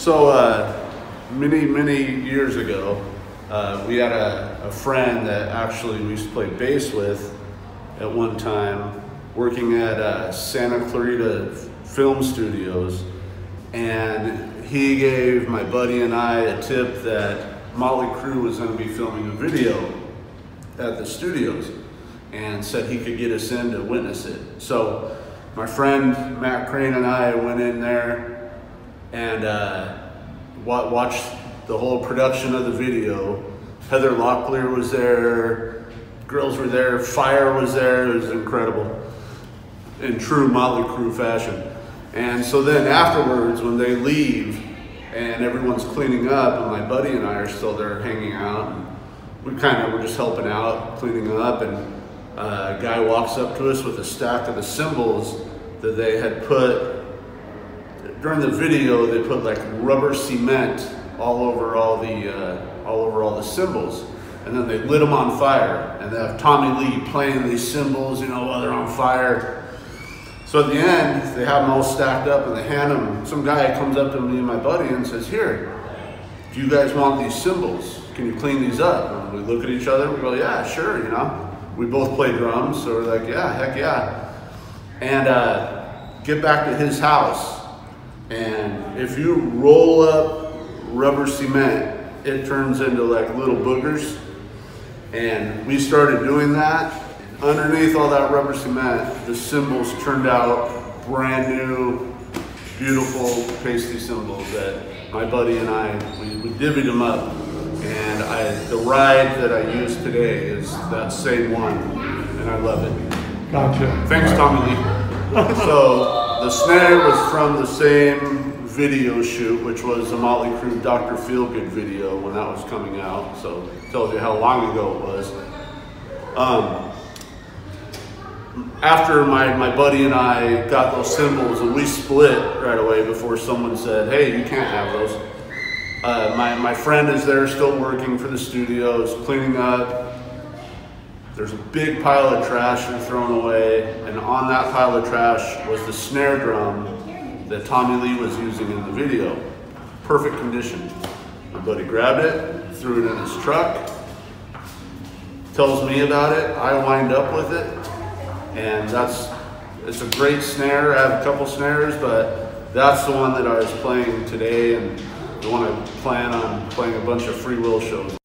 So, uh, many, many years ago, uh, we had a, a friend that actually we used to play bass with at one time, working at uh, Santa Clarita Film Studios. And he gave my buddy and I a tip that Motley Crue was going to be filming a video at the studios and said he could get us in to witness it. So, my friend Matt Crane and I went in there and uh, watched the whole production of the video. Heather Locklear was there, girls were there, fire was there. It was incredible in true Motley Crue fashion. And so then afterwards, when they leave and everyone's cleaning up, and my buddy and I are still there hanging out, we kind of were just helping out, cleaning up, and uh, a guy walks up to us with a stack of the cymbals that they had put during the video. They put like rubber cement all over all the uh, all over all the cymbals, and then they lit them on fire, and they have Tommy Lee playing these cymbals, you know, while they're on fire. So at the end, they have them all stacked up and they hand them. Some guy comes up to me and my buddy and says, Here, do you guys want these cymbals? Can you clean these up? And we look at each other, we go, Yeah, sure, you know. We both play drums, so we're like, Yeah, heck yeah. And uh, get back to his house. And if you roll up rubber cement, it turns into like little boogers. And we started doing that. Underneath all that rubber cement, the cymbals turned out brand new, beautiful Paiste cymbals that my buddy and I, we, we divvied them up. And I, the ride that I use today is that same one, and I love it. Gotcha. Thanks, Tommy Lee. so the snare was from the same video shoot, which was the Motley Crue Dr. Feelgood video when that was coming out. So tells you how long ago it was. Um, after my, my buddy and I got those cymbals, and we split right away before someone said, "Hey, you can't have those." Uh, my, my friend is there still working for the studios, cleaning up. There's a big pile of trash they're throwing away, and on that pile of trash was the snare drum that Tommy Lee was using in the video. Perfect condition. My buddy grabbed it, threw it in his truck, tells me about it. I wind up with it, and that's it's a great snare. I have a couple snares, but that's the one that I was playing today, and the one I plan on playing a bunch of free will shows